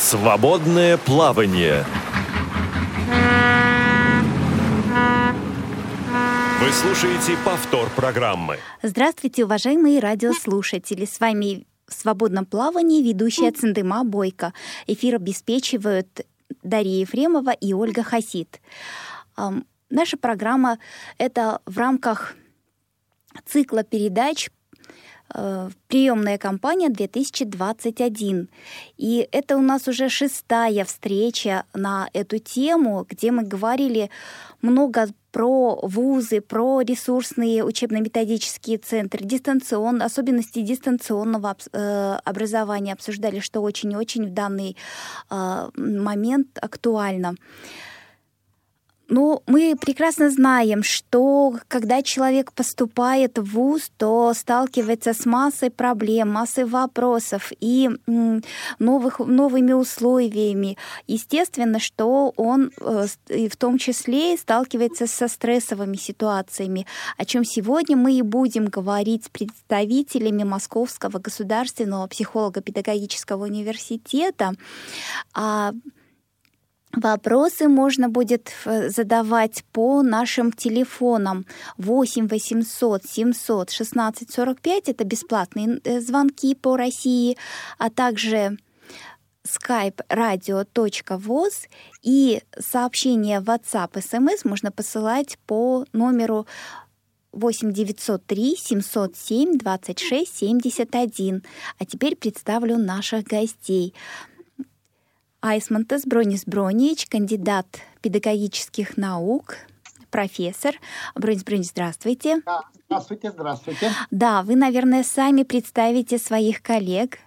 Свободное плавание. Вы слушаете повтор программы. Здравствуйте, уважаемые радиослушатели. С вами в свободном плавании ведущая Цендыма Бойко. Эфир обеспечивают Дарья Ефремова и Ольга Хасид. Наша программа — это в рамках цикла передач приемная кампания 2021. И это у нас уже шестая встреча на эту тему, где мы говорили много про вузы, про ресурсные учебно-методические центры, дистанцион, особенности дистанционного э, образования обсуждали, что очень-очень в данный э, момент актуально. Ну, мы прекрасно знаем, что когда человек поступает в ВУЗ, то сталкивается с массой проблем, массой вопросов и новых, новыми условиями. Естественно, что он э, в том числе сталкивается со стрессовыми ситуациями, о чем сегодня мы и будем говорить с представителями Московского государственного психолого-педагогического университета. Вопросы можно будет э, задавать по нашим телефонам 8 800 700 16 45, это бесплатные э, звонки по России, а также skype radio.voz и сообщения WhatsApp, SMS можно посылать по номеру 8 903 707 26 71. А теперь представлю наших гостей. Айсмантес Бронис Бронич, кандидат педагогических наук, профессор. Бронис Бронич, здравствуйте. Да, здравствуйте, здравствуйте. Да, вы, наверное, сами представите своих коллег.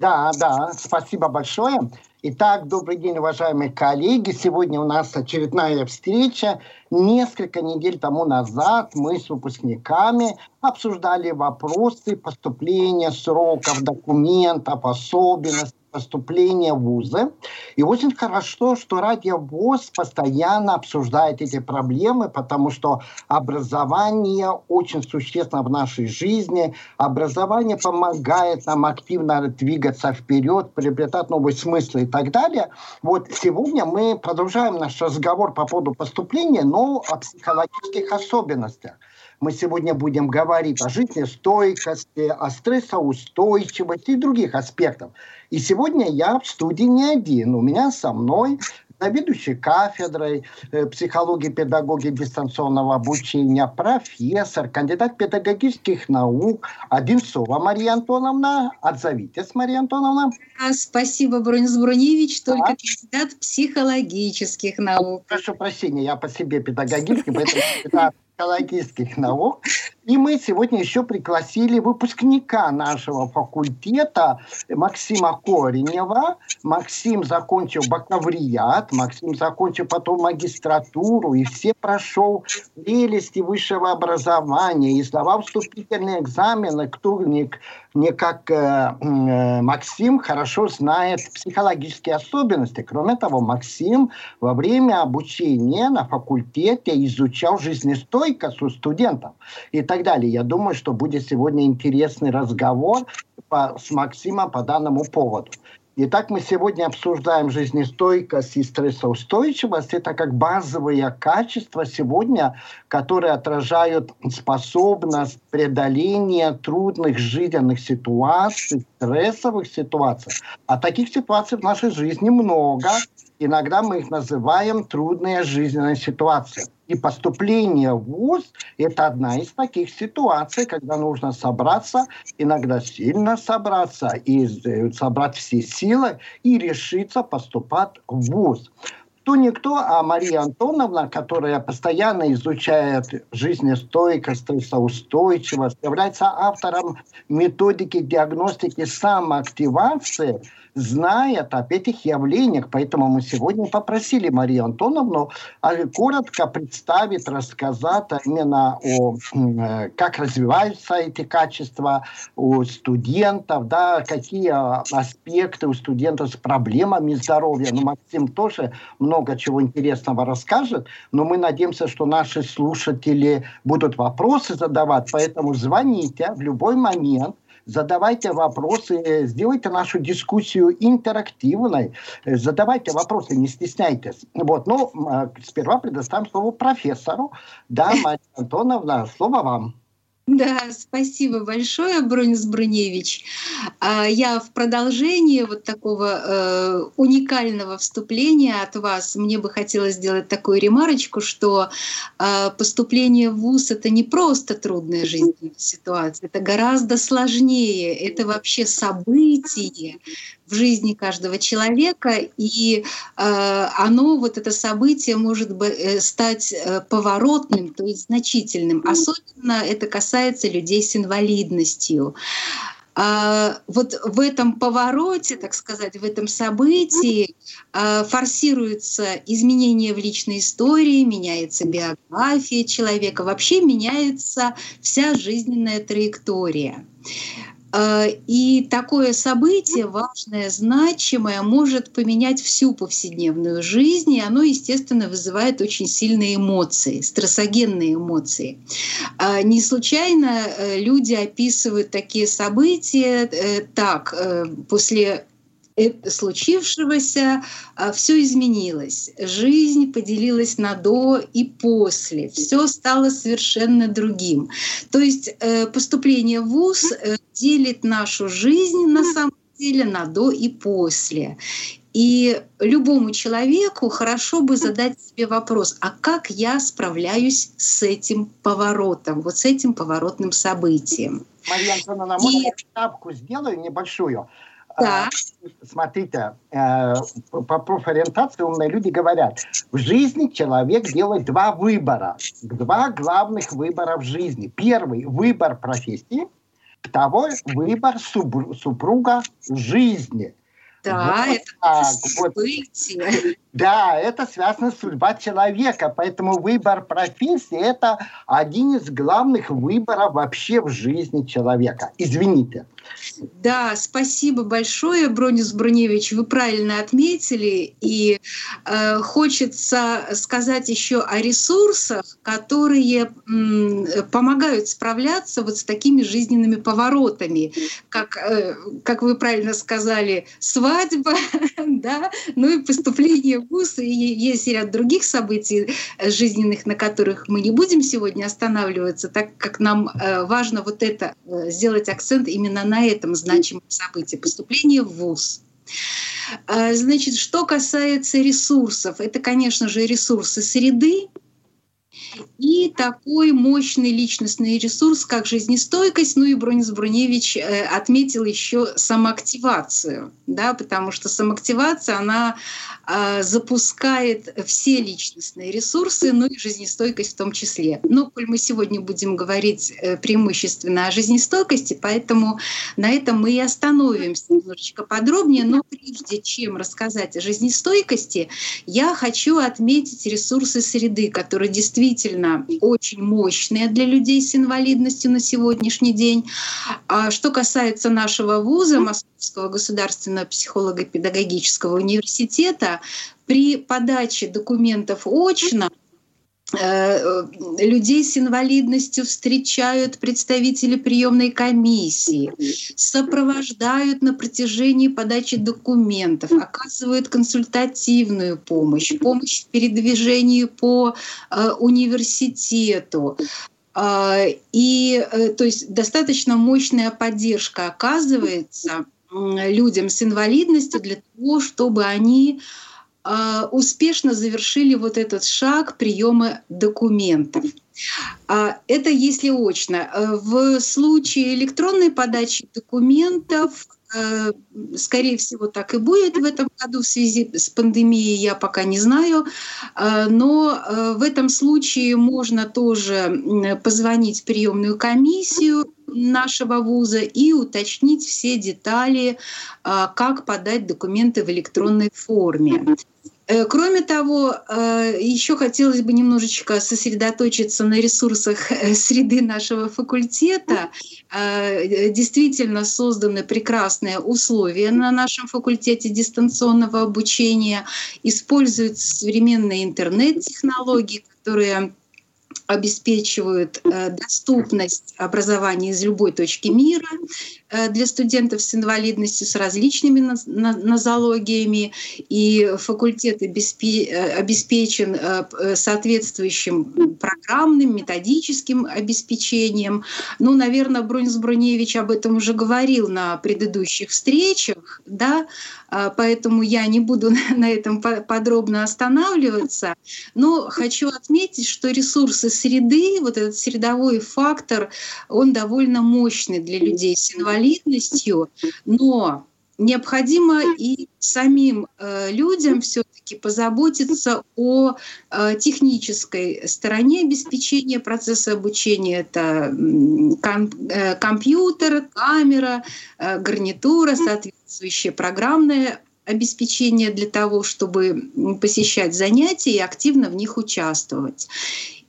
Да, да, спасибо большое. Итак, добрый день, уважаемые коллеги. Сегодня у нас очередная встреча. Несколько недель тому назад мы с выпускниками обсуждали вопросы поступления сроков, документов, особенностей поступления в вузы. И очень хорошо, что Радио ВОЗ постоянно обсуждает эти проблемы, потому что образование очень существенно в нашей жизни. Образование помогает нам активно двигаться вперед, приобретать новые смыслы и так далее. Вот сегодня мы продолжаем наш разговор по поводу поступления, но о психологических особенностях. Мы сегодня будем говорить о жизнестойкости, о стрессоустойчивости и других аспектах. И сегодня я в студии не один. У меня со мной заведующий кафедрой э, психологии, педагогии дистанционного обучения, профессор, кандидат педагогических наук Одинцова Мария Антоновна. Отзовитесь, Мария Антоновна. А, спасибо, Бронис Броневич, только да. кандидат психологических наук. Прошу прощения, я по себе педагогический, поэтому психологических наук. И мы сегодня еще пригласили выпускника нашего факультета Максима Коренева. Максим закончил бакалавриат, Максим закончил потом магистратуру, и все прошел прелести высшего образования, и сдавал вступительные экзамены. Кто не, не как э, э, Максим хорошо знает психологические особенности. Кроме того, Максим во время обучения на факультете изучал жизнестойкость у студентов. И так далее. Я думаю, что будет сегодня интересный разговор по, с Максимом по данному поводу. Итак, мы сегодня обсуждаем жизнестойкость и стрессоустойчивость. Это как базовые качества сегодня, которые отражают способность преодоления трудных жизненных ситуаций, стрессовых ситуаций. А таких ситуаций в нашей жизни много. Иногда мы их называем трудные жизненные ситуации. И поступление в ВУЗ – это одна из таких ситуаций, когда нужно собраться, иногда сильно собраться, и э, собрать все силы и решиться поступать в ВУЗ кто никто, а Мария Антоновна, которая постоянно изучает жизнестойкость, стрессоустойчивость, является автором методики диагностики самоактивации – знает об этих явлениях. Поэтому мы сегодня попросили Марию Антоновну а, коротко представить, рассказать именно о, э, как развиваются эти качества у студентов, да, какие аспекты у студентов с проблемами здоровья. Ну, Максим тоже много чего интересного расскажет, но мы надеемся, что наши слушатели будут вопросы задавать, поэтому звоните в любой момент – задавайте вопросы, сделайте нашу дискуссию интерактивной, задавайте вопросы, не стесняйтесь. Вот, ну, сперва предоставим слово профессору. Да, Мария Антоновна, слово вам. Да, спасибо большое, Бронис Бруневич. А, я в продолжении вот такого э, уникального вступления от вас, мне бы хотелось сделать такую ремарочку, что э, поступление в ВУЗ — это не просто трудная жизненная ситуация, это гораздо сложнее, это вообще событие, в жизни каждого человека, и э, оно, вот это событие, может э, стать э, поворотным, то есть значительным. Особенно это касается людей с инвалидностью. А, вот в этом повороте, так сказать, в этом событии форсируются изменения в личной истории, меняется биография человека, вообще меняется вся жизненная траектория. Э, и такое событие важное, значимое, может поменять всю повседневную жизнь, и оно, естественно, вызывает очень сильные эмоции, стрессогенные эмоции. А не случайно э, люди описывают такие события э, так, после случившегося а, все изменилось. Жизнь поделилась на до и после. Все стало совершенно другим. То есть э, поступление в ВУЗ э, делит нашу жизнь на самом деле на до и после. И любому человеку хорошо бы задать себе вопрос, а как я справляюсь с этим поворотом, вот с этим поворотным событием? Марья Антоновна, можно и... я шапку сделаю небольшую? Да. Смотрите, э, по профориентации умные люди говорят, в жизни человек делает два выбора, два главных выбора в жизни. Первый – выбор профессии, второй – выбор супруга жизни. Да, вот это так, событие. Да, это связано с судьбой человека, поэтому выбор профессии – это один из главных выборов вообще в жизни человека. Извините. Да, спасибо большое, Бронис Бруневич, вы правильно отметили. И э, хочется сказать еще о ресурсах, которые м, помогают справляться вот с такими жизненными поворотами, как, э, как вы правильно сказали, свадьба, да, ну и поступление ВУЗ, и есть ряд других событий жизненных, на которых мы не будем сегодня останавливаться, так как нам э, важно вот это, э, сделать акцент именно на этом значимом событии — поступление в ВУЗ. Значит, что касается ресурсов, это, конечно же, ресурсы среды, и такой мощный личностный ресурс, как жизнестойкость. Ну и Бронис Бруневич э, отметил еще самоактивацию, да, потому что самоактивация, она э, запускает все личностные ресурсы, ну и жизнестойкость в том числе. Но, коль мы сегодня будем говорить э, преимущественно о жизнестойкости, поэтому на этом мы и остановимся немножечко подробнее. Но прежде чем рассказать о жизнестойкости, я хочу отметить ресурсы среды, которые действительно очень мощные для людей с инвалидностью на сегодняшний день. А что касается нашего вуза, Московского государственного психолого-педагогического университета, при подаче документов очно э, людей с инвалидностью встречают представители приемной комиссии, сопровождают на протяжении подачи документов, оказывают консультативную помощь, помощь в передвижении по э, университету. И э, то есть достаточно мощная поддержка оказывается людям с инвалидностью для того, чтобы они а, успешно завершили вот этот шаг приема документов. А, это если очно. Э, в случае электронной подачи документов Э, скорее всего, так и будет в этом году в связи с пандемией, я пока не знаю. Э, но э, в этом случае можно тоже позвонить в приемную комиссию нашего вуза и уточнить все детали, как подать документы в электронной форме. Э, кроме того, э, еще хотелось бы немножечко сосредоточиться на ресурсах э, среды нашего факультета. Действительно созданы прекрасные условия на нашем факультете дистанционного обучения. Используются современные интернет-технологии, которые обеспечивают э, доступность образования из любой точки мира э, для студентов с инвалидностью, с различными нозологиями, и факультет э, обеспечен соответствующим программным, методическим обеспечением. Ну, наверное, Бронис Броневич об этом уже говорил на предыдущих встречах, да, поэтому я не буду на этом подробно останавливаться, но хочу отметить, что ресурсы среды, вот этот средовой фактор, он довольно мощный для людей с инвалидностью, но необходимо и самим э, людям все-таки позаботиться о э, технической стороне обеспечения процесса обучения. Это ком, э, компьютер, камера, э, гарнитура, соответствующее программное обеспечение для того, чтобы посещать занятия и активно в них участвовать.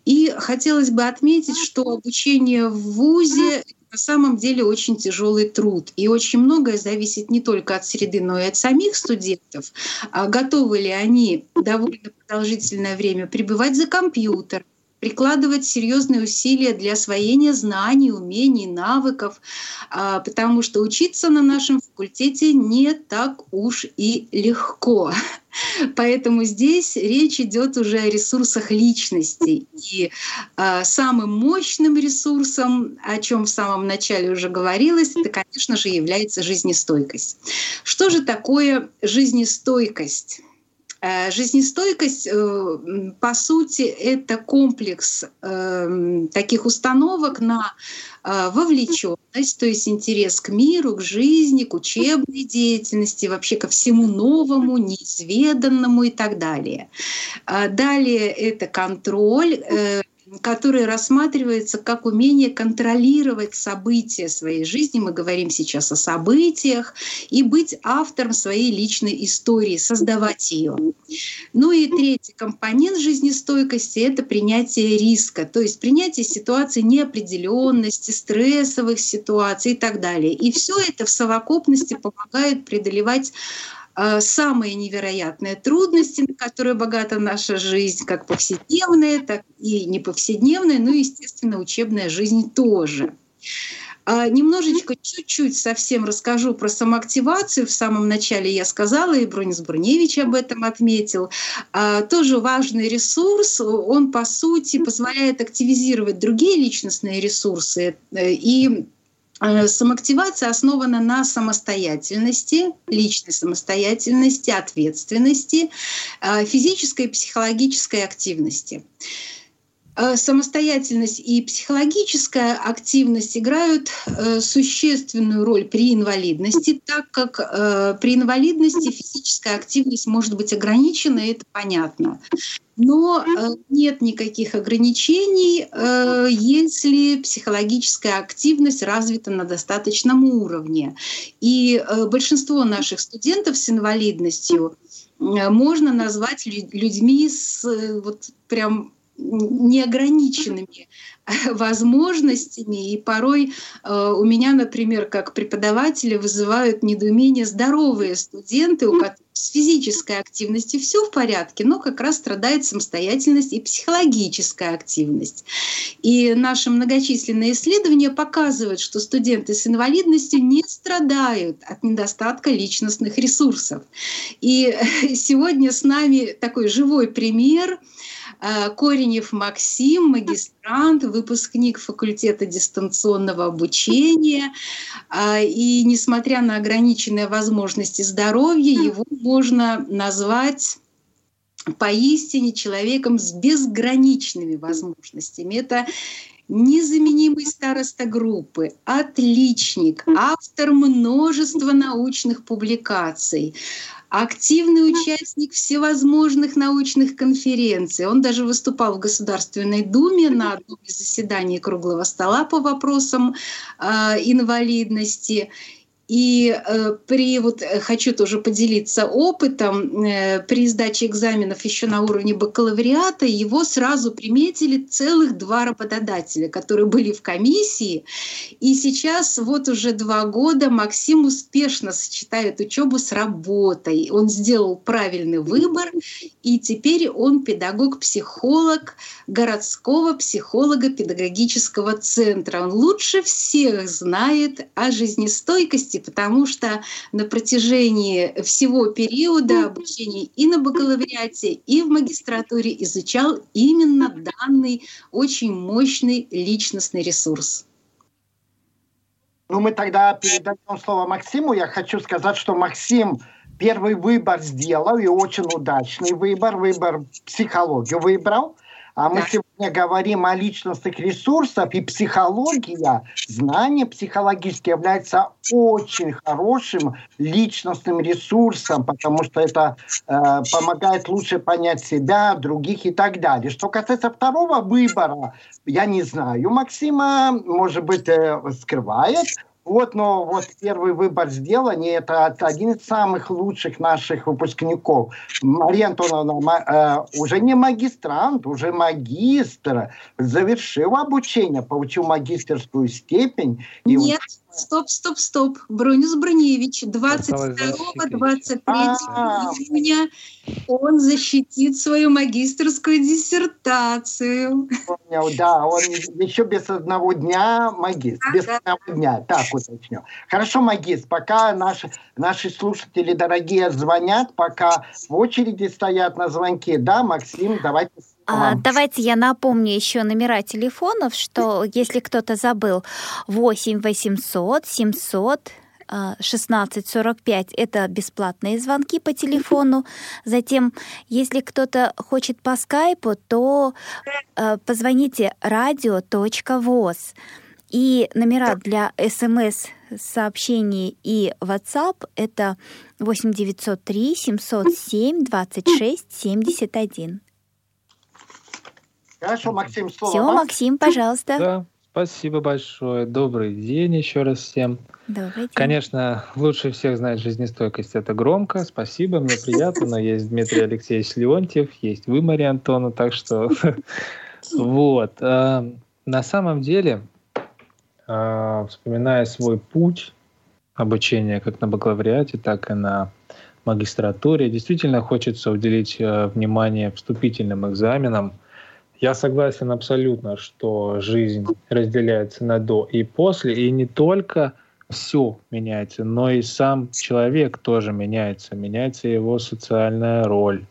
И хотелось бы отметить, что обучение в ВУЗе на самом деле очень тяжелый труд. И очень многое зависит не только от среды, но и от самих студентов. А готовы ли они довольно продолжительное время пребывать за компьютер, прикладывать серьезные усилия для освоения знаний, умений, навыков, а, потому что учиться на нашем факультете не так уж и легко. Поэтому здесь речь идет уже о ресурсах личности. И э, самым мощным ресурсом, о чем в самом начале уже говорилось, это, конечно же, является жизнестойкость. Что же такое жизнестойкость? Э, жизнестойкость, э, по сути, это комплекс э, таких установок на вовлеченность, то есть интерес к миру, к жизни, к учебной деятельности, вообще ко всему новому, неизведанному и так далее. Далее это контроль, который рассматривается как умение контролировать события своей жизни. Мы говорим сейчас о событиях и быть автором своей личной истории, создавать ее. Ну и третий компонент жизнестойкости – это принятие риска, то есть принятие ситуации неопределенности, стрессовых ситуаций и так далее. И все это в совокупности помогает преодолевать самые невероятные трудности, на которые богата наша жизнь, как повседневная, так и не повседневная, но, естественно, учебная жизнь тоже. А, немножечко, чуть-чуть совсем расскажу про самоактивацию. В самом начале я сказала, и Бронис Бурневич об этом отметил. А, тоже важный ресурс. Он, по сути, позволяет активизировать другие личностные ресурсы э, и Э, самоактивация основана на самостоятельности, личной самостоятельности, ответственности, э, физической и психологической активности. Э, самостоятельность и психологическая активность играют существенную роль при инвалидности, так как при инвалидности физическая активность может быть ограничена, это понятно но э, нет никаких ограничений, э, если психологическая активность развита на достаточном уровне. И э, большинство наших студентов с инвалидностью можно назвать людьми с вот прям неограниченными возможностями. И порой э, у меня, например, как преподавателя вызывают недоумение здоровые студенты, у которых с физической активностью все в порядке, но как раз страдает самостоятельность и психологическая активность. И наши многочисленные исследования показывают, что студенты с инвалидностью не страдают от недостатка личностных ресурсов. И сегодня с нами такой живой пример – Коренев Максим, магистрант, выпускник факультета дистанционного обучения. А, и несмотря на ограниченные возможности здоровья, его можно назвать поистине человеком с безграничными возможностями. Это незаменимый староста группы, отличник, автор множества научных публикаций, активный участник всевозможных научных конференций. Он даже выступал в Государственной Думе на одном из заседаний круглого стола по вопросам э, инвалидности. И э, при вот э, хочу тоже поделиться опытом э, при сдаче экзаменов еще на уровне бакалавриата его сразу приметили целых два работодателя, которые были в комиссии. И сейчас вот уже два года Максим успешно сочетает учебу с работой. Он сделал правильный выбор, и теперь он педагог-психолог городского психолого-педагогического центра. Он лучше всех знает о жизнестойкости потому что на протяжении всего периода обучения и на бакалавриате, и в магистратуре изучал именно данный очень мощный личностный ресурс. Ну, мы тогда передаем слово Максиму. Я хочу сказать, что Максим первый выбор сделал, и очень удачный выбор, выбор психологию выбрал. А мы сегодня говорим о личностных ресурсах, и психология, знание психологическое является очень хорошим личностным ресурсом, потому что это э, помогает лучше понять себя, других и так далее. Что касается второго выбора, я не знаю, Максима, может быть, э, скрывает, вот, но вот первый выбор сделан, и это один из самых лучших наших выпускников. Мария Антоновна э, уже не магистрант, уже магистр, завершил обучение, получил магистерскую степень. И Нет, стоп, стоп, стоп. Бронис Броневич 22-23 июня он защитит свою магистрскую диссертацию. Понял, да, он еще без одного дня магистр, без одного дня, так уточню. Хорошо, магистр, пока наши, наши слушатели дорогие звонят, пока в очереди стоят на звонки, да, Максим, давайте а, давайте я напомню еще номера телефонов, что если кто-то забыл, 8 800 700 1645 – это бесплатные звонки по телефону. Затем, если кто-то хочет по скайпу, то э, позвоните radio.voz. И номера для смс сообщений и WhatsApp – это 8903 707 26 71. Хорошо, Максим, слово Все, Максим, пожалуйста. Да, спасибо большое. Добрый день еще раз всем. Добрый день. Конечно, лучше всех знать жизнестойкость. Это громко. Спасибо, мне приятно. Но есть Дмитрий Алексеевич Леонтьев, есть вы, Мария Антона. Так что вот. А, на самом деле, а, вспоминая свой путь обучения как на бакалавриате, так и на магистратуре, действительно хочется уделить а, внимание вступительным экзаменам – я согласен абсолютно, что жизнь разделяется на до и после, и не только все меняется, но и сам человек тоже меняется. Меняется его социальная роль,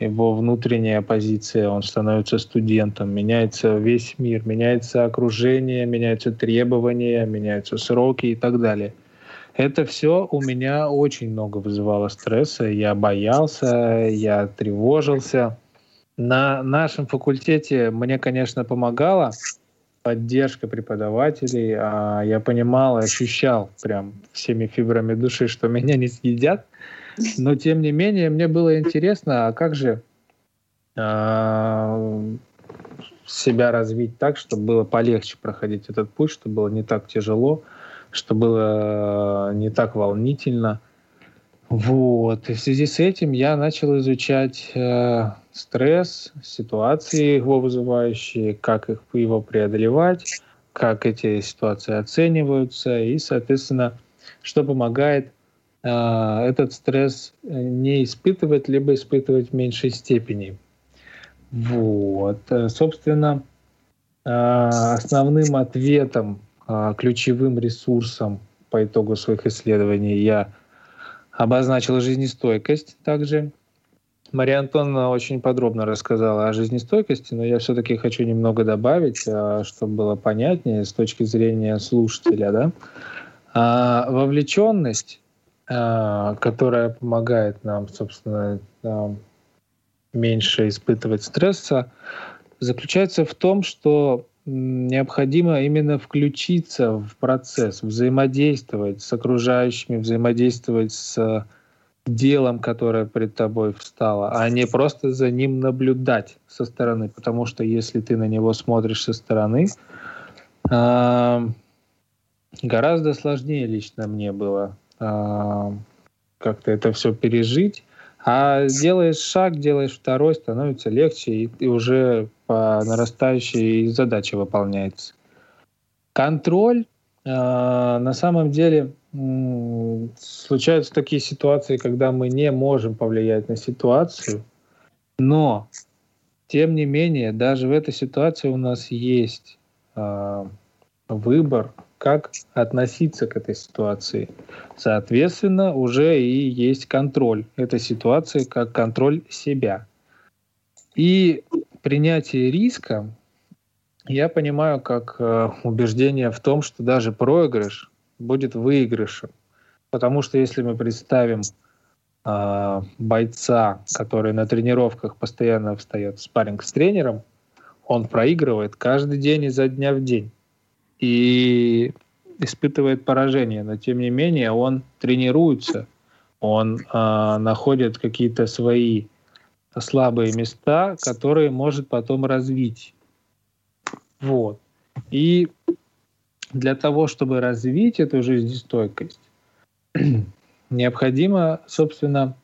его внутренняя позиция, он становится студентом, меняется весь мир, меняется окружение, меняются требования, меняются сроки и так далее. Это все у меня очень много вызывало стресса. Я боялся, я тревожился. На нашем факультете мне, конечно, помогала поддержка преподавателей. А я понимал и ощущал прям всеми фибрами души, что меня не съедят. Но, тем не менее, мне было интересно, а как же а, себя развить так, чтобы было полегче проходить этот путь, чтобы было не так тяжело, чтобы было не так волнительно. Вот. И в связи с этим я начал изучать э, стресс, ситуации его вызывающие, как их его преодолевать, как эти ситуации оцениваются и, соответственно, что помогает э, этот стресс не испытывать, либо испытывать в меньшей степени. Вот. Собственно, э, основным ответом, э, ключевым ресурсом по итогу своих исследований я обозначил жизнестойкость также – Мария Антоновна очень подробно рассказала о жизнестойкости, но я все-таки хочу немного добавить, а, чтобы было понятнее с точки зрения слушателя. Да? А, вовлеченность, а, которая помогает нам, собственно, меньше испытывать стресса, заключается в том, что необходимо именно включиться в процесс, взаимодействовать с окружающими, взаимодействовать с делом, которое пред тобой встало, а не просто за ним наблюдать со стороны. Потому что если ты на него смотришь со стороны, э, гораздо сложнее лично мне было э, как-то это все пережить. А делаешь шаг, делаешь второй, становится легче, и, и уже по нарастающей задача выполняется. Контроль э, на самом деле э, случаются такие ситуации, когда мы не можем повлиять на ситуацию, но тем не менее даже в этой ситуации у нас есть э, выбор как относиться к этой ситуации. Соответственно, уже и есть контроль этой ситуации, как контроль себя. И принятие риска я понимаю как э, убеждение в том, что даже проигрыш будет выигрышем. Потому что если мы представим э, бойца, который на тренировках постоянно встает в спарринг с тренером, он проигрывает каждый день изо дня в день и испытывает поражение, но тем не менее он тренируется, он э, находит какие-то свои слабые места, которые может потом развить. Вот. И для того, чтобы развить эту жизнестойкость, необходимо, собственно,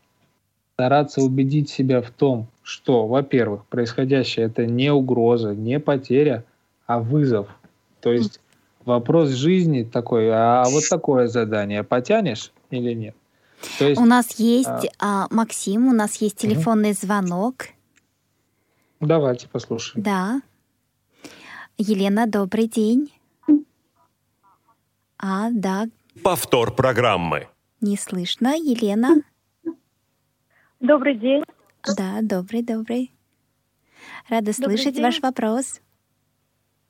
стараться убедить себя в том, что, во-первых, происходящее это не угроза, не потеря, а вызов. То есть вопрос жизни такой, а вот такое задание потянешь или нет? То есть, у нас есть, а... А, Максим, у нас есть телефонный угу. звонок. Давайте послушаем. Да. Елена, добрый день. А, да. Повтор программы. Не слышно, Елена. Добрый день. Да, добрый, добрый. Рада добрый слышать день. ваш вопрос.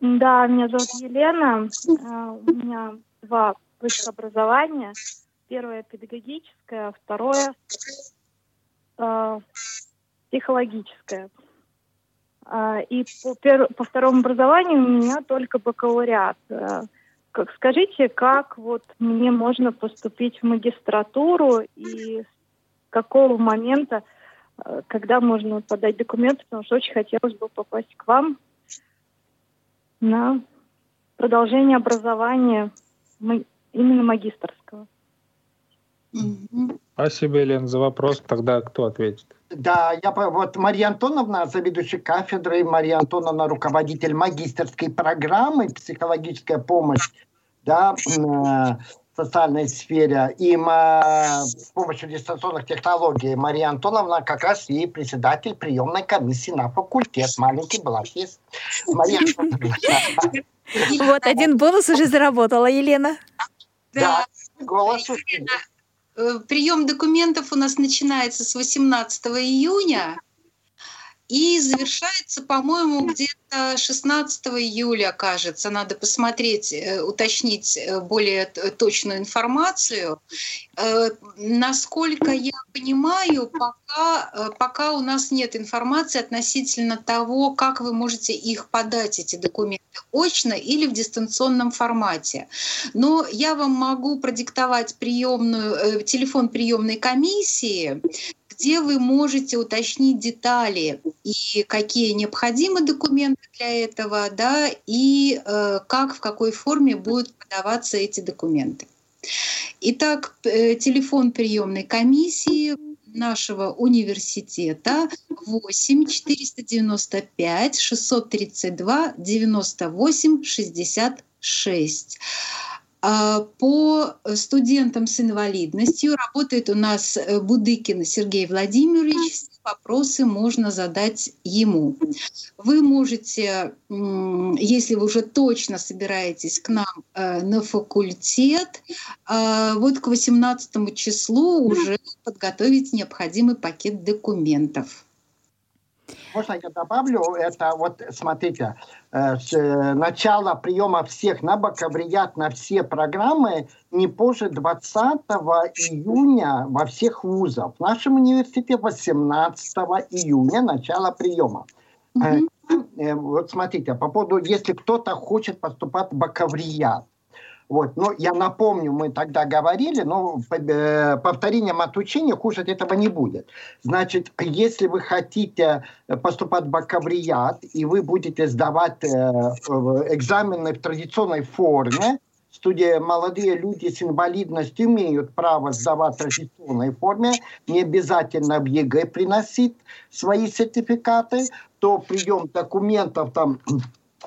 Да, меня зовут Елена. А, у меня два высших образования. Первое педагогическое, второе э, психологическое. Э, и по, пер, по второму образованию у меня только бакалавриат. Э, как, скажите, как вот мне можно поступить в магистратуру и с какого момента, э, когда можно подать документы, потому что очень хотелось бы попасть к вам на продолжение образования именно магистрского. Спасибо, Елена, за вопрос. Тогда кто ответит? Да, я вот Мария Антоновна, заведующая кафедрой, Мария Антоновна, руководитель магистрской программы «Психологическая помощь», да, в социальной сфере. И с помощью дистанционных технологий Мария Антоновна как раз и председатель приемной комиссии на факультет. Маленький балафист. Мария Вот один бонус уже заработала, Елена. Да, голос Э, прием документов у нас начинается с 18 июня и завершается, по-моему, где-то 16 июля, кажется. Надо посмотреть, э, уточнить э, более точную информацию. Насколько я понимаю, пока, пока у нас нет информации относительно того, как вы можете их подать, эти документы, очно или в дистанционном формате. Но я вам могу продиктовать приемную, телефон приемной комиссии, где вы можете уточнить детали и какие необходимы документы для этого, да, и э, как, в какой форме будут подаваться эти документы. Итак, э, телефон приемной комиссии нашего университета 8 495 632 98 66. А, по студентам с инвалидностью работает у нас э, Будыкин Сергей Владимирович. Все вопросы можно задать ему. Вы можете, если вы уже точно собираетесь к нам э, на факультет, э, вот к 18 числу уже подготовить необходимый пакет документов. Можно я добавлю? Это вот, смотрите, э, с начала приема всех на бакалавриат на все программы не позже 20 июня во всех вузах. В нашем университете 18 июня начало приема. Mm-hmm. Вот смотрите, по поводу, если кто-то хочет поступать в бакалавриат, вот. Но я напомню, мы тогда говорили, но э, повторением отучения хуже от этого не будет. Значит, если вы хотите поступать в бакалавриат, и вы будете сдавать э, экзамены в традиционной форме, студия, молодые люди с инвалидностью имеют право сдавать в традиционной форме, не обязательно в ЕГЭ приносить свои сертификаты, то прием документов там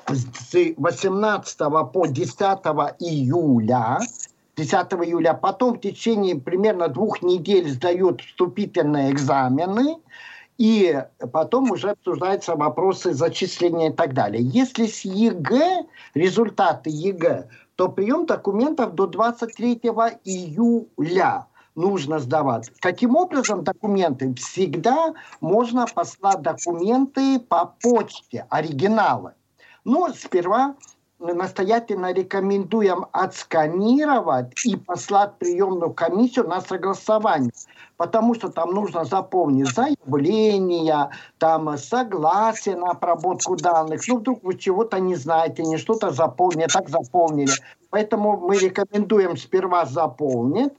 с 18 по 10 июля 10 июля, потом в течение примерно двух недель сдают вступительные экзамены, и потом уже обсуждаются вопросы зачисления и так далее. Если с ЕГЭ, результаты ЕГЭ, то прием документов до 23 июля нужно сдавать. Каким образом документы? Всегда можно послать документы по почте, оригиналы. Но сперва настоятельно рекомендуем отсканировать и послать приемную комиссию на согласование. Потому что там нужно заполнить заявление, там согласие на обработку данных. Ну, вдруг вы чего-то не знаете, не что-то заполнили, так заполнили. Поэтому мы рекомендуем сперва заполнить,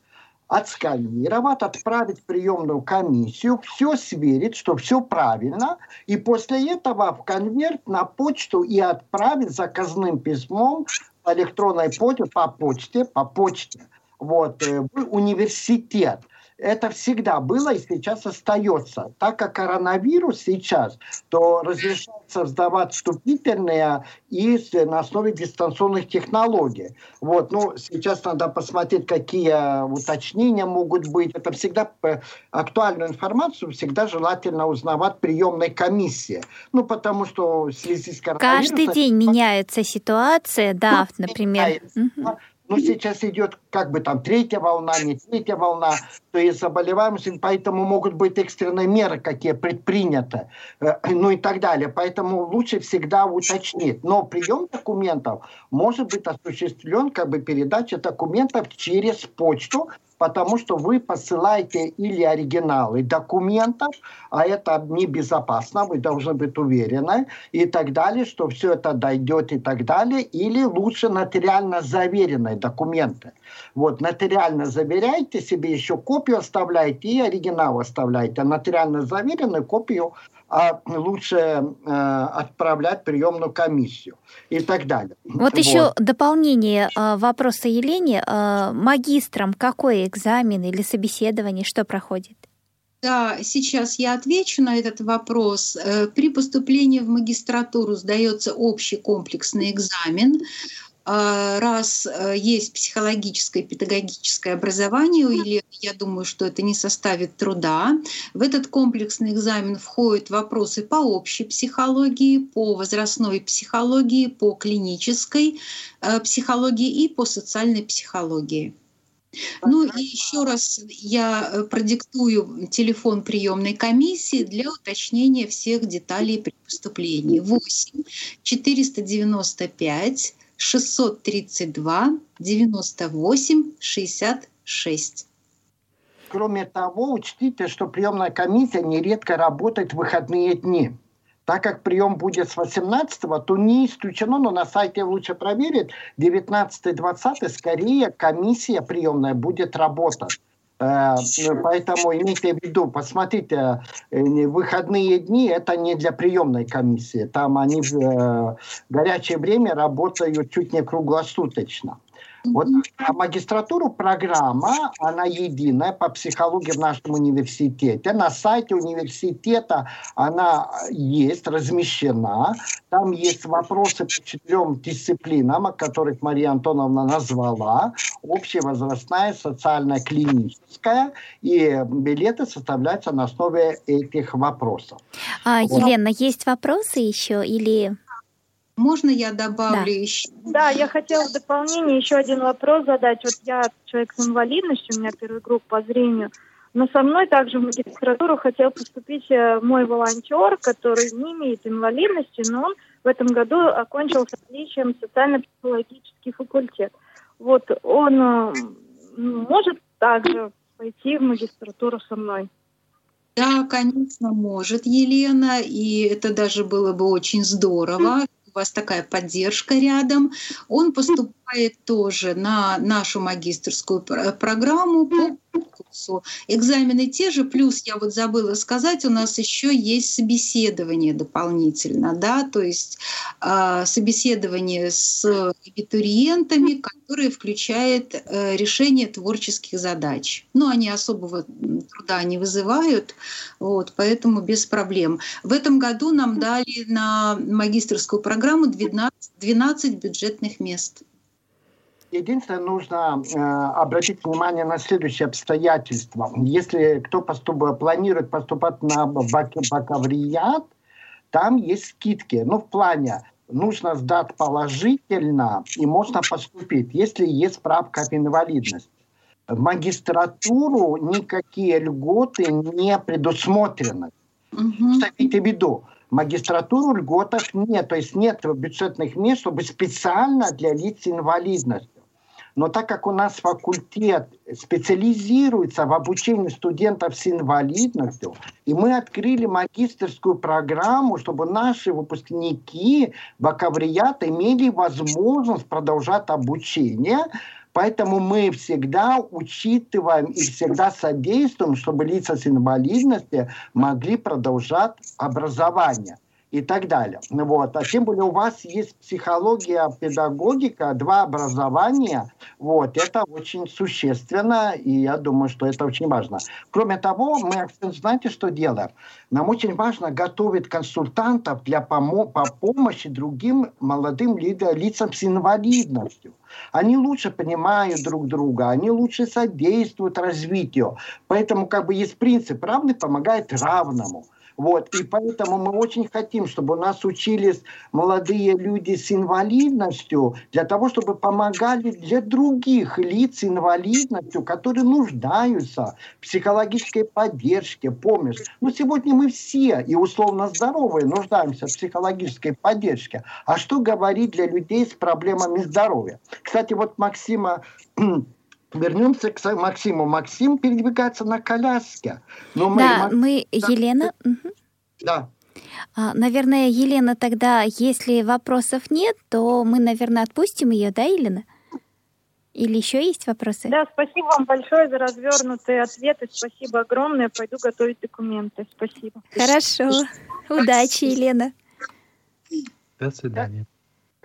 отсканировать, отправить в приемную комиссию, все сверить, что все правильно, и после этого в конверт на почту и отправить заказным письмом по электронной почте, по почте, по почте, вот, э, в университет это всегда было и сейчас остается. Так как коронавирус сейчас, то разрешается сдавать вступительные и на основе дистанционных технологий. Вот, ну, сейчас надо посмотреть, какие уточнения могут быть. Это всегда э, актуальную информацию всегда желательно узнавать приемной комиссии. Ну, потому что в связи с коронавирусом... Каждый день меняется ситуация, да, например. Угу. Ну, сейчас идет как бы там третья волна, не третья волна, то есть заболеваемость, поэтому могут быть экстренные меры, какие предприняты, э, ну и так далее. Поэтому лучше всегда уточнить. Но прием документов может быть осуществлен, как бы передача документов через почту, потому что вы посылаете или оригиналы документов, а это небезопасно, вы должны быть уверены, и так далее, что все это дойдет и так далее, или лучше нотариально заверенные документы. Вот, нотариально заверяйте себе, еще копию оставляйте и оригинал оставляйте, а нотариально заверенную копию а лучше э, отправлять приемную комиссию и так далее. Вот, вот. еще дополнение э, вопроса Елене. Э, магистром какой экзамен или собеседование, что проходит? Да, сейчас я отвечу на этот вопрос. Э, при поступлении в магистратуру сдается общий комплексный экзамен. А, раз э, есть психологическое и педагогическое образование или я думаю, что это не составит труда. В этот комплексный экзамен входят вопросы по общей психологии, по возрастной психологии, по клинической э, психологии и по социальной психологии. Ну и еще раз я э, продиктую телефон приемной комиссии для уточнения всех деталей при поступлении. 8 495 632 98 66. Кроме того, учтите, что приемная комиссия нередко работает в выходные дни. Так как прием будет с 18 то не исключено, но на сайте лучше проверить, 19-20 скорее комиссия приемная будет работать. Э, поэтому имейте в виду, посмотрите, э, выходные дни это не для приемной комиссии. Там они в э, горячее время работают чуть не круглосуточно. Вот а магистратуру программа, она единая по психологии в нашем университете. На сайте университета она есть, размещена. Там есть вопросы по четырем дисциплинам, о которых Мария Антоновна назвала. Общевозрастная, социальная, клиническая. И билеты составляются на основе этих вопросов. А, вот. Елена, есть вопросы еще или можно я добавлю да. еще? Да, я хотела в дополнение еще один вопрос задать. Вот я человек с инвалидностью, у меня первая группа по зрению, но со мной также в магистратуру хотел поступить э, мой волонтер, который не имеет инвалидности, но он в этом году окончил с отличием социально-психологический факультет. Вот он э, может также пойти в магистратуру со мной. Да, конечно, может, Елена, и это даже было бы очень здорово у вас такая поддержка рядом. Он поступает тоже на нашу магистрскую программу по курсу. Экзамены те же, плюс я вот забыла сказать, у нас еще есть собеседование дополнительно, да, то есть э, собеседование с абитуриентами, которое включает э, решение творческих задач. Но они особого труда не вызывают, вот, поэтому без проблем. В этом году нам дали на магистрскую программу 12, 12 бюджетных мест. Единственное, нужно э, обратить внимание на следующее обстоятельство. Если кто поступ, планирует поступать на бак, бакалавриат, там есть скидки. Ну, в плане, нужно сдать положительно, и можно поступить, если есть справка об инвалидности. В магистратуру никакие льготы не предусмотрены. Угу. Ставите в виду, магистратуру льготов нет, то есть нет бюджетных мест, чтобы специально для лиц с инвалидностью. Но так как у нас факультет специализируется в обучении студентов с инвалидностью, и мы открыли магистрскую программу, чтобы наши выпускники бакалавриата имели возможность продолжать обучение, Поэтому мы всегда учитываем и всегда содействуем, чтобы лица с инвалидностью могли продолжать образование и так далее. Вот. А тем более у вас есть психология, педагогика, два образования. Вот. Это очень существенно, и я думаю, что это очень важно. Кроме того, мы, знаете, что делаем? Нам очень важно готовить консультантов для помо- по помощи другим молодым лицам с инвалидностью. Они лучше понимают друг друга, они лучше содействуют развитию. Поэтому как бы есть принцип «равный помогает равному». Вот. И поэтому мы очень хотим, чтобы у нас учились молодые люди с инвалидностью, для того, чтобы помогали для других лиц с инвалидностью, которые нуждаются в психологической поддержке, помощи. Но сегодня мы все, и условно здоровые, нуждаемся в психологической поддержке. А что говорить для людей с проблемами здоровья? Кстати, вот Максима Вернемся к Максиму. Максим передвигается на коляске. Но мы, да, мы, Елена... Да. А, наверное, Елена, тогда, если вопросов нет, то мы, наверное, отпустим ее, да, Елена? Или еще есть вопросы? Да, спасибо вам большое за развернутые ответы. Спасибо огромное. Пойду готовить документы. Спасибо. Хорошо. Удачи, Елена. До свидания.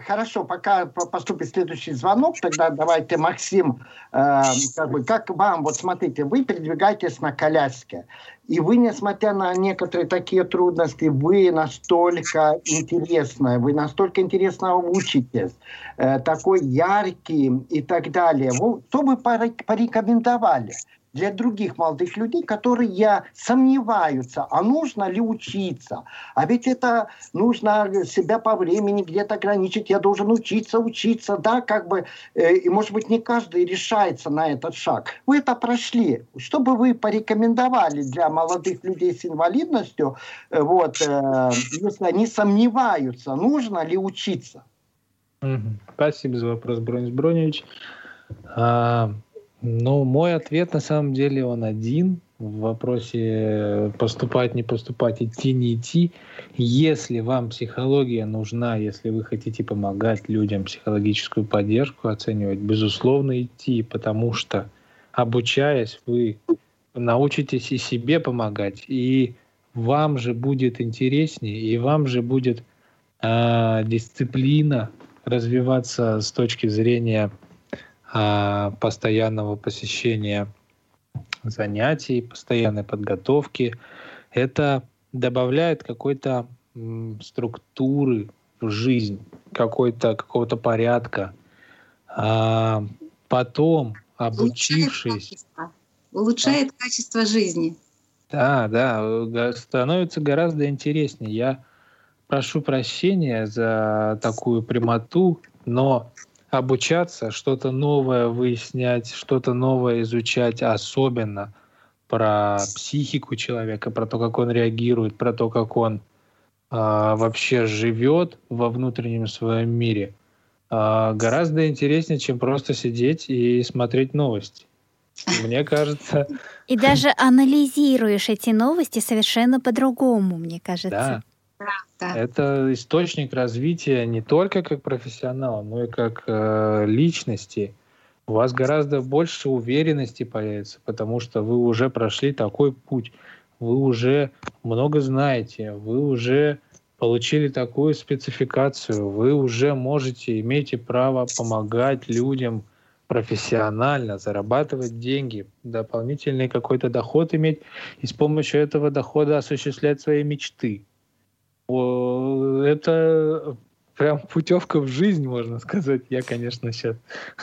Хорошо, пока поступит следующий звонок, тогда давайте, Максим, э, как, бы, как вам, вот смотрите, вы передвигаетесь на коляске, и вы, несмотря на некоторые такие трудности, вы настолько интересная, вы настолько интересно учитесь, э, такой яркий и так далее. Вы, что вы порекомендовали? Для других молодых людей, которые сомневаются, а нужно ли учиться. А ведь это нужно себя по времени где-то ограничить, я должен учиться, учиться, да, как бы, э, и может быть не каждый решается на этот шаг. Вы это прошли. Что бы вы порекомендовали для молодых людей с инвалидностью, э, вот, э, если они сомневаются, нужно ли учиться? Спасибо за вопрос, Бронис Броневич. Ну, мой ответ на самом деле он один в вопросе поступать, не поступать, идти, не идти. Если вам психология нужна, если вы хотите помогать людям психологическую поддержку оценивать, безусловно, идти, потому что обучаясь, вы научитесь и себе помогать, и вам же будет интереснее, и вам же будет э, дисциплина развиваться с точки зрения постоянного посещения занятий, постоянной подготовки. Это добавляет какой-то структуры в жизнь, какой-то какого-то порядка. А потом, обучившись... Улучшает качество жизни. Да, да, становится гораздо интереснее. Я прошу прощения за такую прямоту, но обучаться, что-то новое выяснять, что-то новое изучать, особенно про психику человека, про то, как он реагирует, про то, как он э, вообще живет во внутреннем своем мире, э, гораздо интереснее, чем просто сидеть и смотреть новости. Мне кажется. И даже анализируешь эти новости совершенно по-другому, мне кажется. Да. Да, Это источник развития не только как профессионала, но и как э, личности. у вас гораздо больше уверенности появится, потому что вы уже прошли такой путь, вы уже много знаете, вы уже получили такую спецификацию, вы уже можете, имеете право помогать людям профессионально, зарабатывать деньги, дополнительный какой-то доход иметь и с помощью этого дохода осуществлять свои мечты. Это прям путевка в жизнь, можно сказать. Я, конечно, сейчас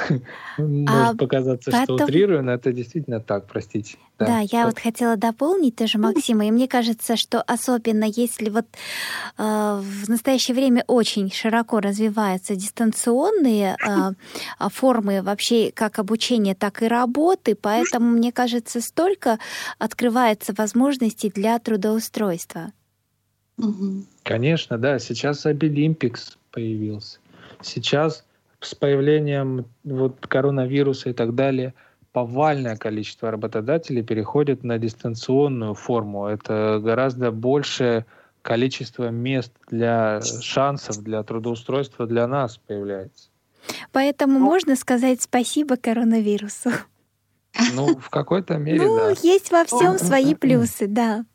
может а показаться, потом... что утрирую, но это действительно так, простите. Да, да я вот хотела дополнить тоже Максима, и мне кажется, что особенно если вот э, в настоящее время очень широко развиваются дистанционные э, формы вообще как обучения, так и работы, поэтому, мне кажется, столько открывается возможностей для трудоустройства. Конечно, да. Сейчас Обилимпикс появился. Сейчас с появлением вот коронавируса и так далее повальное количество работодателей переходит на дистанционную форму. Это гораздо большее количество мест для шансов, для трудоустройства для нас появляется. Поэтому можно сказать спасибо коронавирусу. Ну, в какой-то мере, ну, да. есть во всем свои плюсы, да.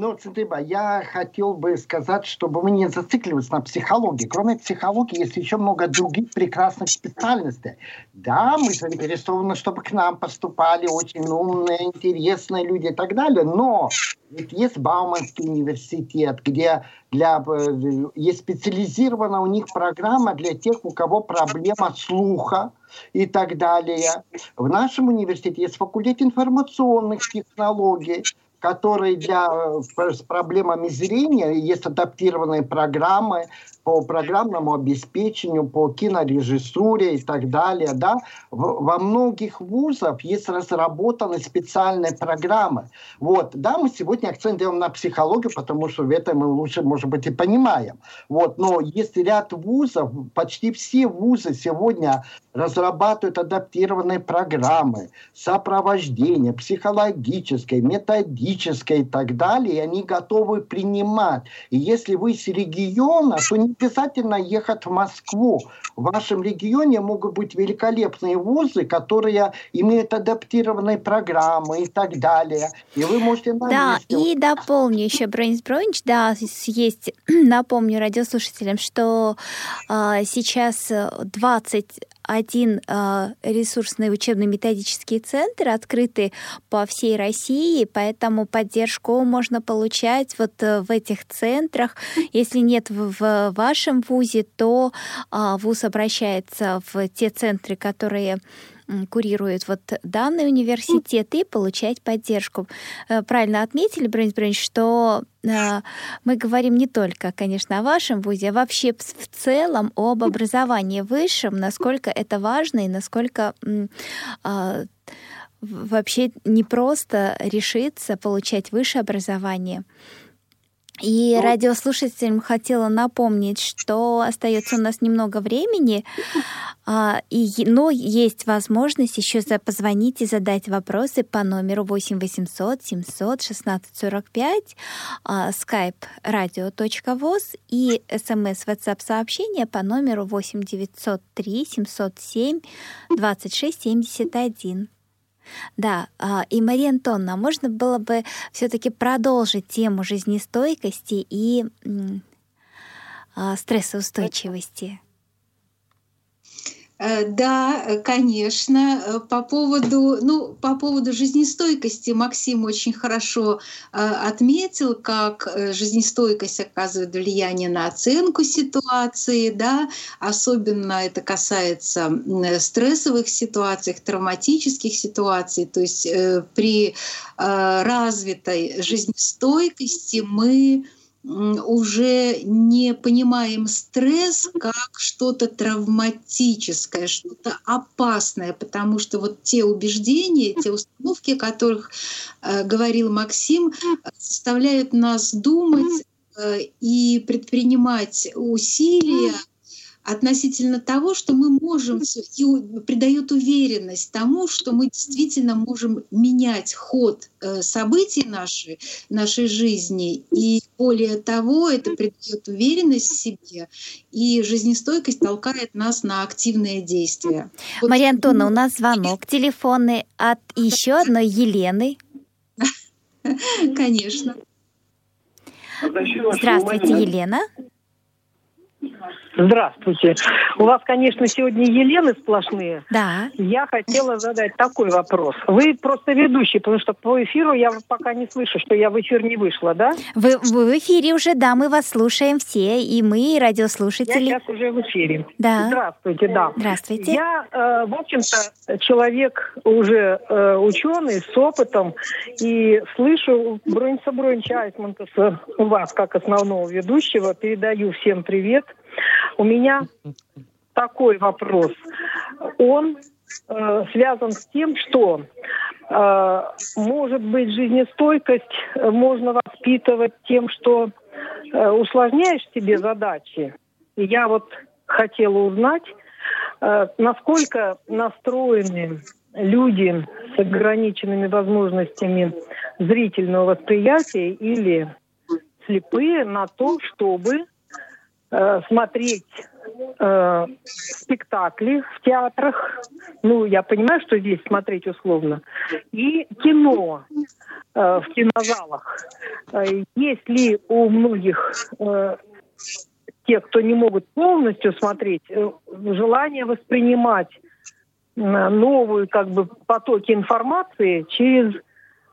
Ну, Центриба, я хотел бы сказать, чтобы мы не зацикливались на психологии. Кроме психологии, есть еще много других прекрасных специальностей. Да, мы заинтересованы, чтобы к нам поступали очень умные, интересные люди и так далее, но ведь есть Бауманский университет, где для, э, есть специализирована у них программа для тех, у кого проблема слуха и так далее. В нашем университете есть факультет информационных технологий, который для э, с проблемами зрения есть адаптированные программы по программному обеспечению, по кинорежиссуре и так далее. Да? Во многих вузах есть разработаны специальные программы. Вот. Да, мы сегодня акцент делаем на психологию, потому что в этом мы лучше, может быть, и понимаем. Вот. Но есть ряд вузов, почти все вузы сегодня разрабатывают адаптированные программы, сопровождения, психологической, методической и так далее, и они готовы принимать. И если вы с региона, то не обязательно ехать в Москву. В вашем регионе могут быть великолепные вузы, которые имеют адаптированные программы и так далее. И вы можете на Да, и дополню еще, Бронис Бронич, да, есть, напомню радиослушателям, что э, сейчас 20 один э, ресурсный учебно-методический центр, открытый по всей России, поэтому поддержку можно получать вот э, в этих центрах. Если нет в, в вашем вузе, то э, вуз обращается в те центры, которые курирует вот данный университет и получать поддержку. Э, правильно отметили, Бронис Бронич, что э, мы говорим не только, конечно, о вашем вузе, а вообще в целом об образовании высшем, насколько это важно и насколько а, вообще не просто решиться получать высшее образование. И ну, радиослушателям хотела напомнить, что остается у нас немного времени, а, и, но есть возможность еще позвонить и задать вопросы по номеру 8 800 700 16 45, skype radio.voz и смс WhatsApp сообщение по номеру 8 903 707 26 71. Да, а, и Мария Антонна, можно было бы все-таки продолжить тему жизнестойкости и а, стрессоустойчивости? Э, да, конечно. Э, по поводу, ну, по поводу жизнестойкости Максим очень хорошо э, отметил, как жизнестойкость оказывает влияние на оценку ситуации, да, особенно это касается стрессовых ситуаций, травматических ситуаций. То есть при развитой жизнестойкости мы уже не понимаем стресс как что-то травматическое, что-то опасное, потому что вот те убеждения, те установки, о которых э, говорил Максим, заставляют нас думать э, и предпринимать усилия относительно того, что мы можем и придает уверенность тому, что мы действительно можем менять ход э, событий нашей, нашей жизни. И более того, это придает уверенность в себе, и жизнестойкость толкает нас на активные действия. Вот. Мария Антоновна, у нас звонок телефонный от еще одной Елены. Конечно. Здравствуйте, Елена. Здравствуйте. У вас, конечно, сегодня Елены сплошные. Да. Я хотела задать такой вопрос. Вы просто ведущий, потому что по эфиру я пока не слышу, что я в эфир не вышла, да? Вы, вы в эфире уже, да, мы вас слушаем все, и мы, и радиослушатели. Я сейчас уже в эфире. Да. Здравствуйте, да. Здравствуйте. Я, э, в общем-то, человек уже э, ученый, с опытом, и слышу Броньса Бронча Айсмантаса у вас, как основного ведущего, передаю всем привет – у меня такой вопрос. Он э, связан с тем, что э, может быть жизнестойкость э, можно воспитывать тем, что э, усложняешь себе задачи. И я вот хотела узнать, э, насколько настроены люди с ограниченными возможностями зрительного восприятия или слепые на то, чтобы Э, смотреть э, спектакли в театрах, ну, я понимаю, что здесь смотреть условно, и кино э, в кинозалах. Э, есть ли у многих э, тех, кто не могут полностью смотреть, э, желание воспринимать э, новые как бы потоки информации через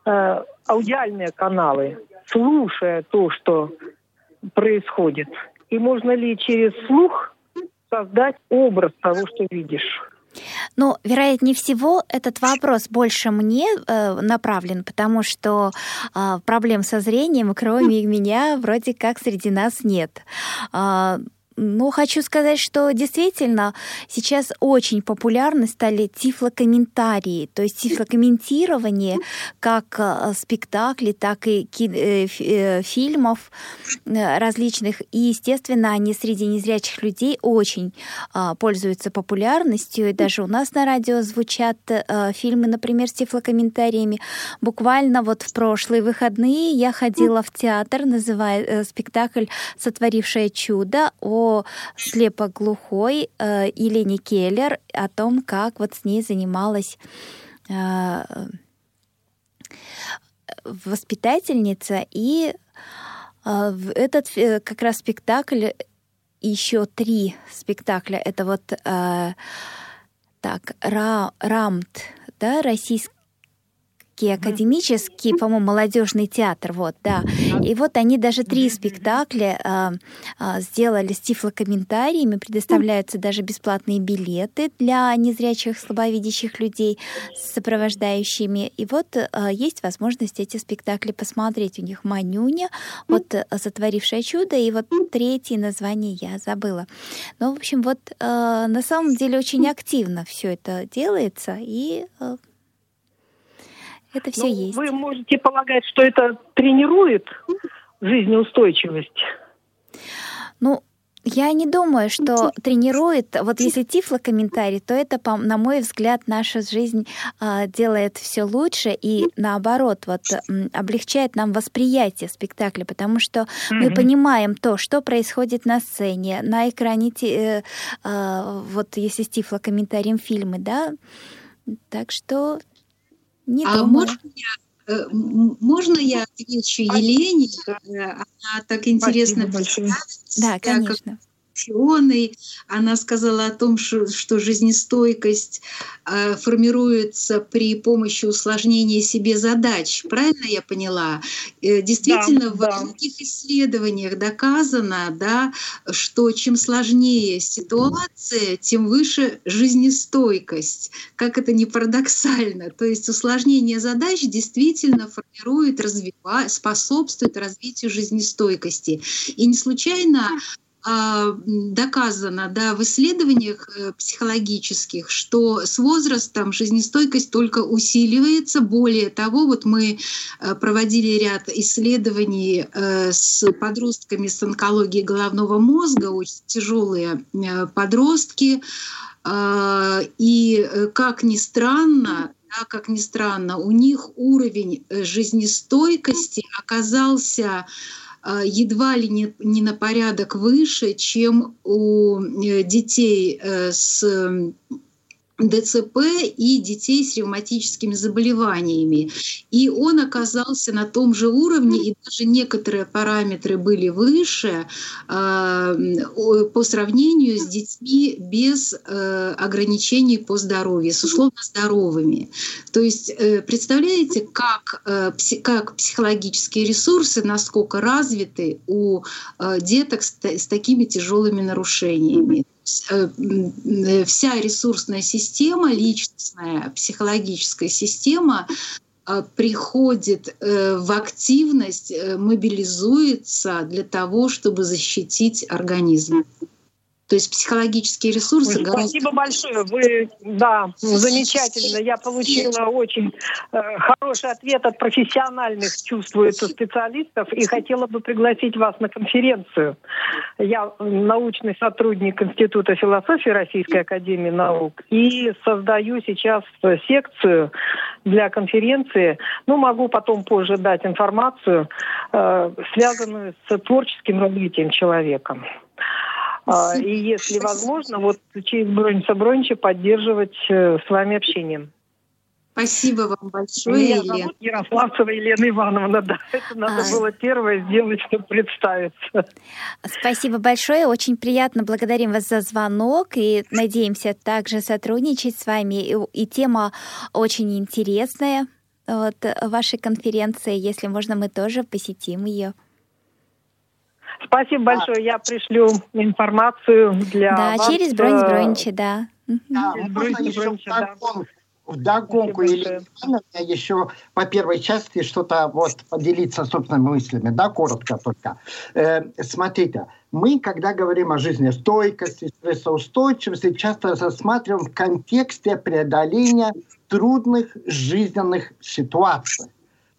э, аудиальные каналы, слушая то, что происходит? И можно ли через слух создать образ того, что видишь? Ну, вероятнее всего, этот вопрос больше мне э, направлен, потому что э, проблем со зрением, кроме меня, вроде как среди нас нет. Э, ну, хочу сказать, что действительно сейчас очень популярны стали тифлокомментарии, то есть тифлокомментирование как э, спектаклей, так и э, э, фильмов различных. И, естественно, они среди незрячих людей очень а, пользуются популярностью. И даже у нас на радио звучат фильмы, например, с тифлокомментариями. Буквально вот в прошлые выходные я ходила в театр, называя спектакль «Сотворившее чудо» о слепоглухой э, Елене Келлер, о том, как вот с ней занималась э, воспитательница. И э, этот э, как раз спектакль, еще три спектакля, это вот э, так, Ра, Рамт, да, российский Академический, академический, по-моему, молодежный театр, вот, да. И вот они даже три спектакля э, э, сделали с тифлокомментариями, предоставляются даже бесплатные билеты для незрячих, слабовидящих людей с сопровождающими. И вот э, есть возможность эти спектакли посмотреть. У них «Манюня», вот «Сотворившее чудо», и вот третье название я забыла. Ну, в общем, вот э, на самом деле очень активно все это делается, и э, это все ну, есть. Вы можете полагать, что это тренирует жизнеустойчивость? Ну, я не думаю, что тренирует. Вот если тифло комментарий, то это, на мой взгляд, наша жизнь э, делает все лучше и наоборот вот облегчает нам восприятие спектакля, потому что mm-hmm. мы понимаем то, что происходит на сцене, на экране, э, э, вот если с тифло комментарием фильмы, да. Так что не а думаю. можно я, э, можно я отвечу Елене? Она так интересно представится. Да, конечно ученой. Она сказала о том, что, жизнестойкость э, формируется при помощи усложнения себе задач. Правильно я поняла? Э, действительно, да, в да. многих исследованиях доказано, да, что чем сложнее ситуация, тем выше жизнестойкость. Как это не парадоксально. То есть усложнение задач действительно формирует, развивает, способствует развитию жизнестойкости. И не случайно доказано да, в исследованиях э, психологических, что с возрастом жизнестойкость только усиливается. Более того, вот мы э, проводили ряд исследований э, с подростками с онкологией головного мозга, очень тяжелые подростки. А, и как ни странно, да, как ни странно, у них уровень жизнестойкости оказался а, едва ли не, не на порядок выше, чем у э, детей э, с ДЦП и детей с ревматическими заболеваниями. И он оказался на том же уровне, и даже некоторые параметры были выше э, по сравнению с детьми без э, ограничений по здоровью, с условно здоровыми. То есть э, представляете, как, э, пси, как психологические ресурсы, насколько развиты у э, деток с, с такими тяжелыми нарушениями. Э, э, вся ресурсная система, личностная, психологическая система э, приходит в активность, мобилизуется для того, чтобы защитить организм. То есть психологические ресурсы. Ой, гораздо... Спасибо большое. Вы, да, замечательно. Я получила очень э, хороший ответ от профессиональных, чувствую это, специалистов, и хотела бы пригласить вас на конференцию. Я научный сотрудник Института философии Российской Академии Наук и создаю сейчас секцию для конференции. Ну, могу потом позже дать информацию, э, связанную с творческим развитием человека. А, и если возможно, вот через Бронница Бронича поддерживать э, с вами общение. Спасибо вам большое, Меня Елена. зовут Ярославцева Елена Ивановна. Да, это надо а... было первое сделать, чтобы представиться. Спасибо большое. Очень приятно. Благодарим вас за звонок и надеемся также сотрудничать с вами. И, и тема очень интересная. Вот вашей конференции, если можно, мы тоже посетим ее. Спасибо большое. Я пришлю информацию для Да, вас. через бронь брончи, да. Да, можно еще в догонку или я еще по первой части что-то вот поделиться собственными мыслями, да, коротко только. Э, смотрите, мы, когда говорим о жизнестойкости, стрессоустойчивости, часто рассматриваем в контексте преодоления трудных жизненных ситуаций.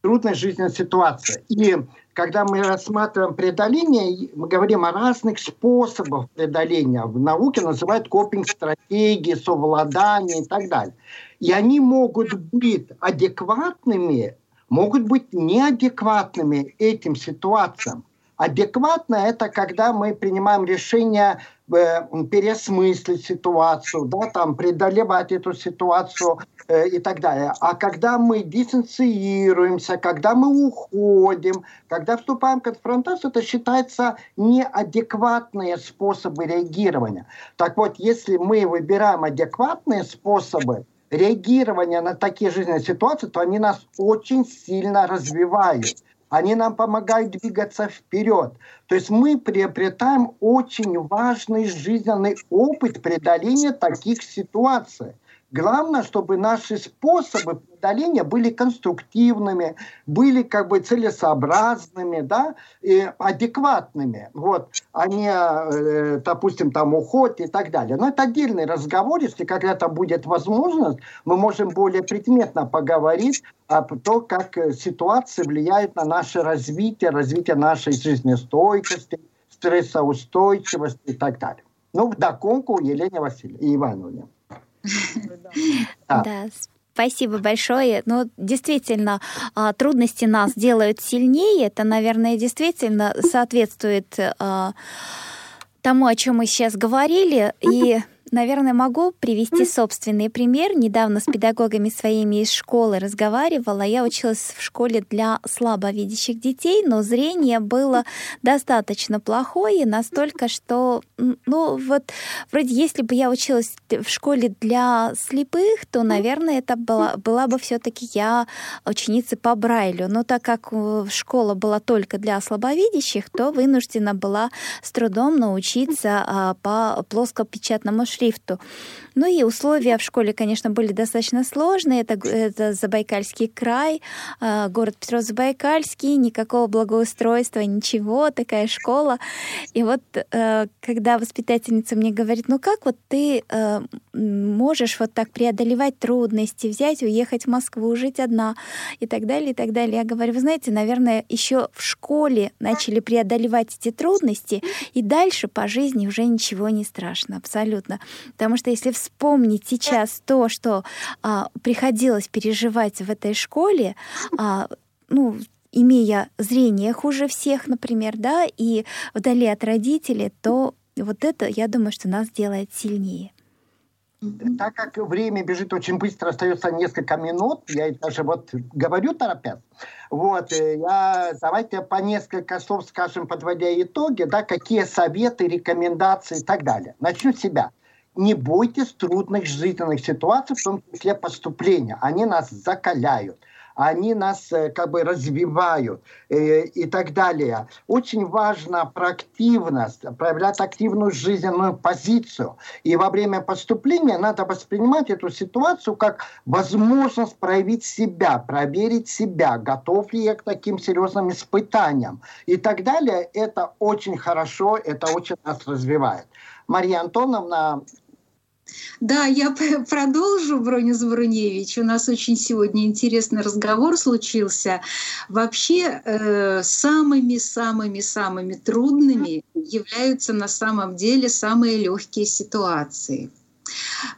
Трудных жизненных ситуаций. И когда мы рассматриваем преодоление, мы говорим о разных способах преодоления. В науке называют копинг-стратегии, совладание и так далее. И они могут быть адекватными, могут быть неадекватными этим ситуациям. Адекватно – это когда мы принимаем решение э, переосмыслить ситуацию, да, там, преодолевать эту ситуацию э, и так далее. А когда мы дистанцируемся, когда мы уходим, когда вступаем в конфронтацию, это считается неадекватные способы реагирования. Так вот, если мы выбираем адекватные способы, реагирования на такие жизненные ситуации, то они нас очень сильно развивают они нам помогают двигаться вперед. То есть мы приобретаем очень важный жизненный опыт преодоления таких ситуаций. Главное, чтобы наши способы преодоления были конструктивными, были как бы целесообразными, да, и адекватными, вот, а не, э, допустим, там уход и так далее. Но это отдельный разговор, если когда-то будет возможность, мы можем более предметно поговорить о том, как ситуации влияют на наше развитие, развитие нашей жизнестойкости, стрессоустойчивости и так далее. Ну, в догонку Елене Васильевне Ивановне. Да, Спасибо большое. Ну, действительно, а, трудности нас делают сильнее. Это, наверное, действительно соответствует а, тому, о чем мы сейчас говорили. И Наверное, могу привести собственный пример. Недавно с педагогами своими из школы разговаривала. Я училась в школе для слабовидящих детей, но зрение было достаточно плохое, настолько, что, ну вот, вроде если бы я училась в школе для слепых, то, наверное, это была, была бы все-таки я ученица по Брайлю. Но так как э, школа была только для слабовидящих, то вынуждена была с трудом научиться а, по плоскопечатному шрифту шрифту. Ну и условия в школе, конечно, были достаточно сложные. Это, это Забайкальский край, э, город Петров-Забайкальский, никакого благоустройства, ничего, такая школа. И вот э, когда воспитательница мне говорит, ну как вот ты э, можешь вот так преодолевать трудности, взять, уехать в Москву, жить одна и так далее, и так далее. Я говорю, вы знаете, наверное, еще в школе начали преодолевать эти трудности, и дальше по жизни уже ничего не страшно, абсолютно. Потому что если вспомнить сейчас то, что а, приходилось переживать в этой школе, а, ну, имея зрение хуже всех, например, да, и вдали от родителей, то вот это, я думаю, что нас делает сильнее. Так как время бежит очень быстро, остается несколько минут, я даже вот говорю торопясь, вот, э, я, давайте по несколько слов скажем, подводя итоги, да, какие советы, рекомендации и так далее. Начну с себя. Не бойтесь трудных жизненных ситуаций, в том числе поступления. Они нас закаляют они нас э, как бы развивают э, и так далее. Очень важна проактивность, проявлять активную жизненную позицию. И во время поступления надо воспринимать эту ситуацию как возможность проявить себя, проверить себя, готов ли я к таким серьезным испытаниям и так далее. Это очень хорошо, это очень нас развивает. Мария Антоновна да, я продолжу, Бронис Бруневич. У нас очень сегодня интересный разговор случился. Вообще э, самыми-самыми-самыми трудными являются на самом деле самые легкие ситуации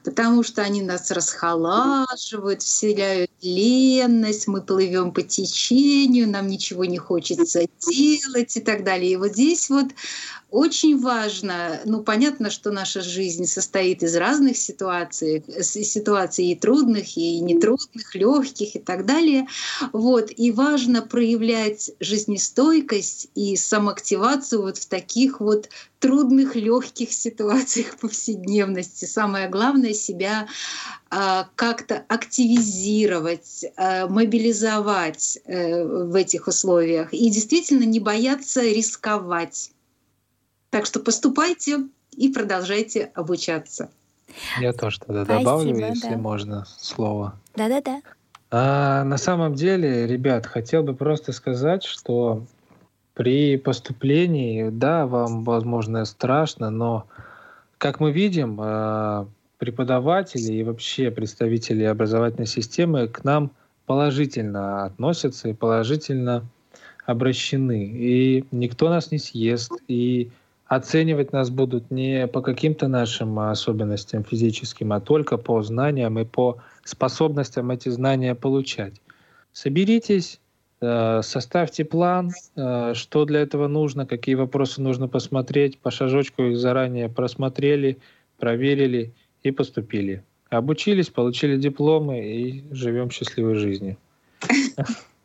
потому что они нас расхолаживают, вселяют ленность, мы плывем по течению, нам ничего не хочется делать и так далее. И вот здесь вот очень важно, ну понятно, что наша жизнь состоит из разных ситуаций, ситуаций и трудных, и нетрудных, легких и так далее. Вот. И важно проявлять жизнестойкость и самоактивацию вот в таких вот трудных, легких ситуациях повседневности. Самое главное себя как-то активизировать, а, мобилизовать э, в этих условиях и действительно не бояться рисковать. Так что поступайте и продолжайте обучаться. Я тоже тогда Спасибо, добавлю, если да. можно, слово. Да-да-да. А, на самом деле, ребят, хотел бы просто сказать, что при поступлении, да, вам, возможно, страшно, но, как мы видим, а, преподаватели и вообще представители образовательной системы к нам положительно относятся и положительно обращены. И никто нас не съест, и оценивать нас будут не по каким-то нашим особенностям физическим, а только по знаниям и по способностям эти знания получать. Соберитесь, э, составьте план, э, что для этого нужно, какие вопросы нужно посмотреть, по шажочку их заранее просмотрели, проверили и поступили. Обучились, получили дипломы и живем счастливой жизнью.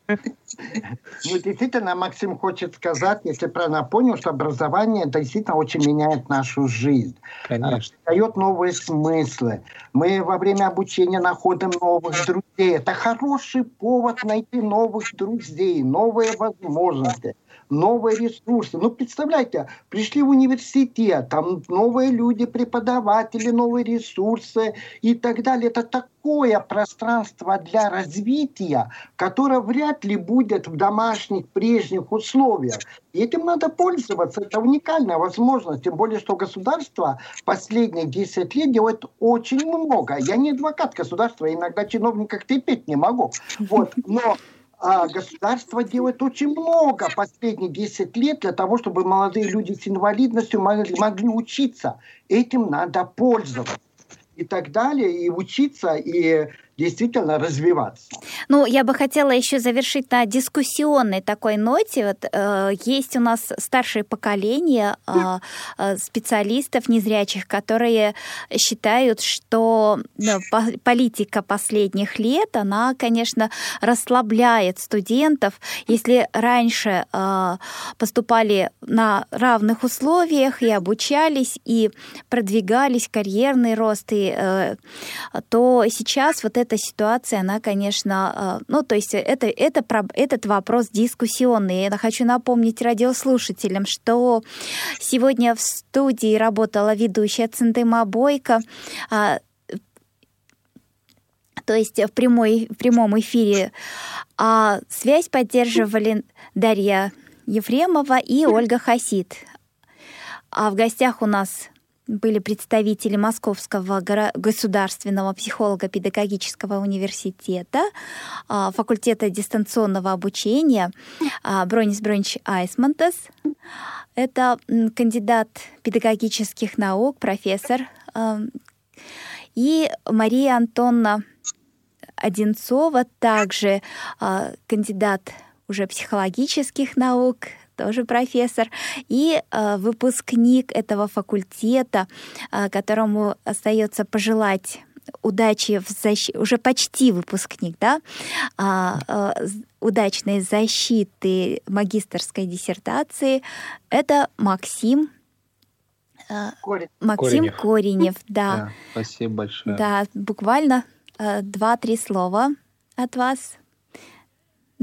Ну, действительно, Максим хочет сказать, если правильно понял, что образование действительно очень меняет нашу жизнь. Конечно. Дает новые смыслы. Мы во время обучения находим новых друзей. Это хороший повод найти новых друзей, новые возможности новые ресурсы. Ну, представляете, пришли в университет, там новые люди, преподаватели, новые ресурсы и так далее. Это такое пространство для развития, которое вряд ли будет в домашних, прежних условиях. И этим надо пользоваться. Это уникальная возможность. Тем более, что государство последние 10 лет делает очень много. Я не адвокат государства, иногда чиновников терпеть не могу. Вот. Но а государство делает очень много последние 10 лет для того, чтобы молодые люди с инвалидностью могли, учиться. Этим надо пользоваться и так далее, и учиться, и действительно развиваться. Ну, я бы хотела еще завершить на дискуссионной такой ноте. Вот, э, есть у нас старшее поколение э, э специалистов незрячих, которые считают, что ну, политика последних лет, она, конечно, расслабляет студентов. Если раньше э, поступали на равных условиях и обучались, и продвигались карьерный рост, и, э, то сейчас вот эта ситуация, она, конечно, ну, то есть это, это, этот вопрос дискуссионный. Я хочу напомнить радиослушателям, что сегодня в студии работала ведущая Центыма Бойко, а, то есть в, прямой, в прямом эфире. А связь поддерживали Дарья Ефремова и Ольга Хасид. А в гостях у нас были представители Московского государственного психолого-педагогического университета, а, факультета дистанционного обучения а, Бронис Бронич Айсмантес. Это кандидат педагогических наук, профессор. А, и Мария Антонна Одинцова, также кандидат уже психологических наук, тоже профессор, и э, выпускник этого факультета, э, которому остается пожелать удачи в защите, уже почти выпускник, да, а, а, удачной защиты магистрской диссертации, это Максим Корень. Максим Коренев, Коренев да. да. Спасибо большое. Да, буквально два-три слова от вас.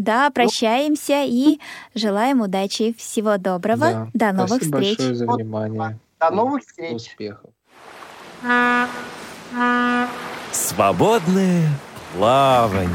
Да, ну, прощаемся и желаем удачи. Всего доброго. Да, До новых спасибо встреч. большое за внимание. До новых встреч. Успехов. Свободное плавание.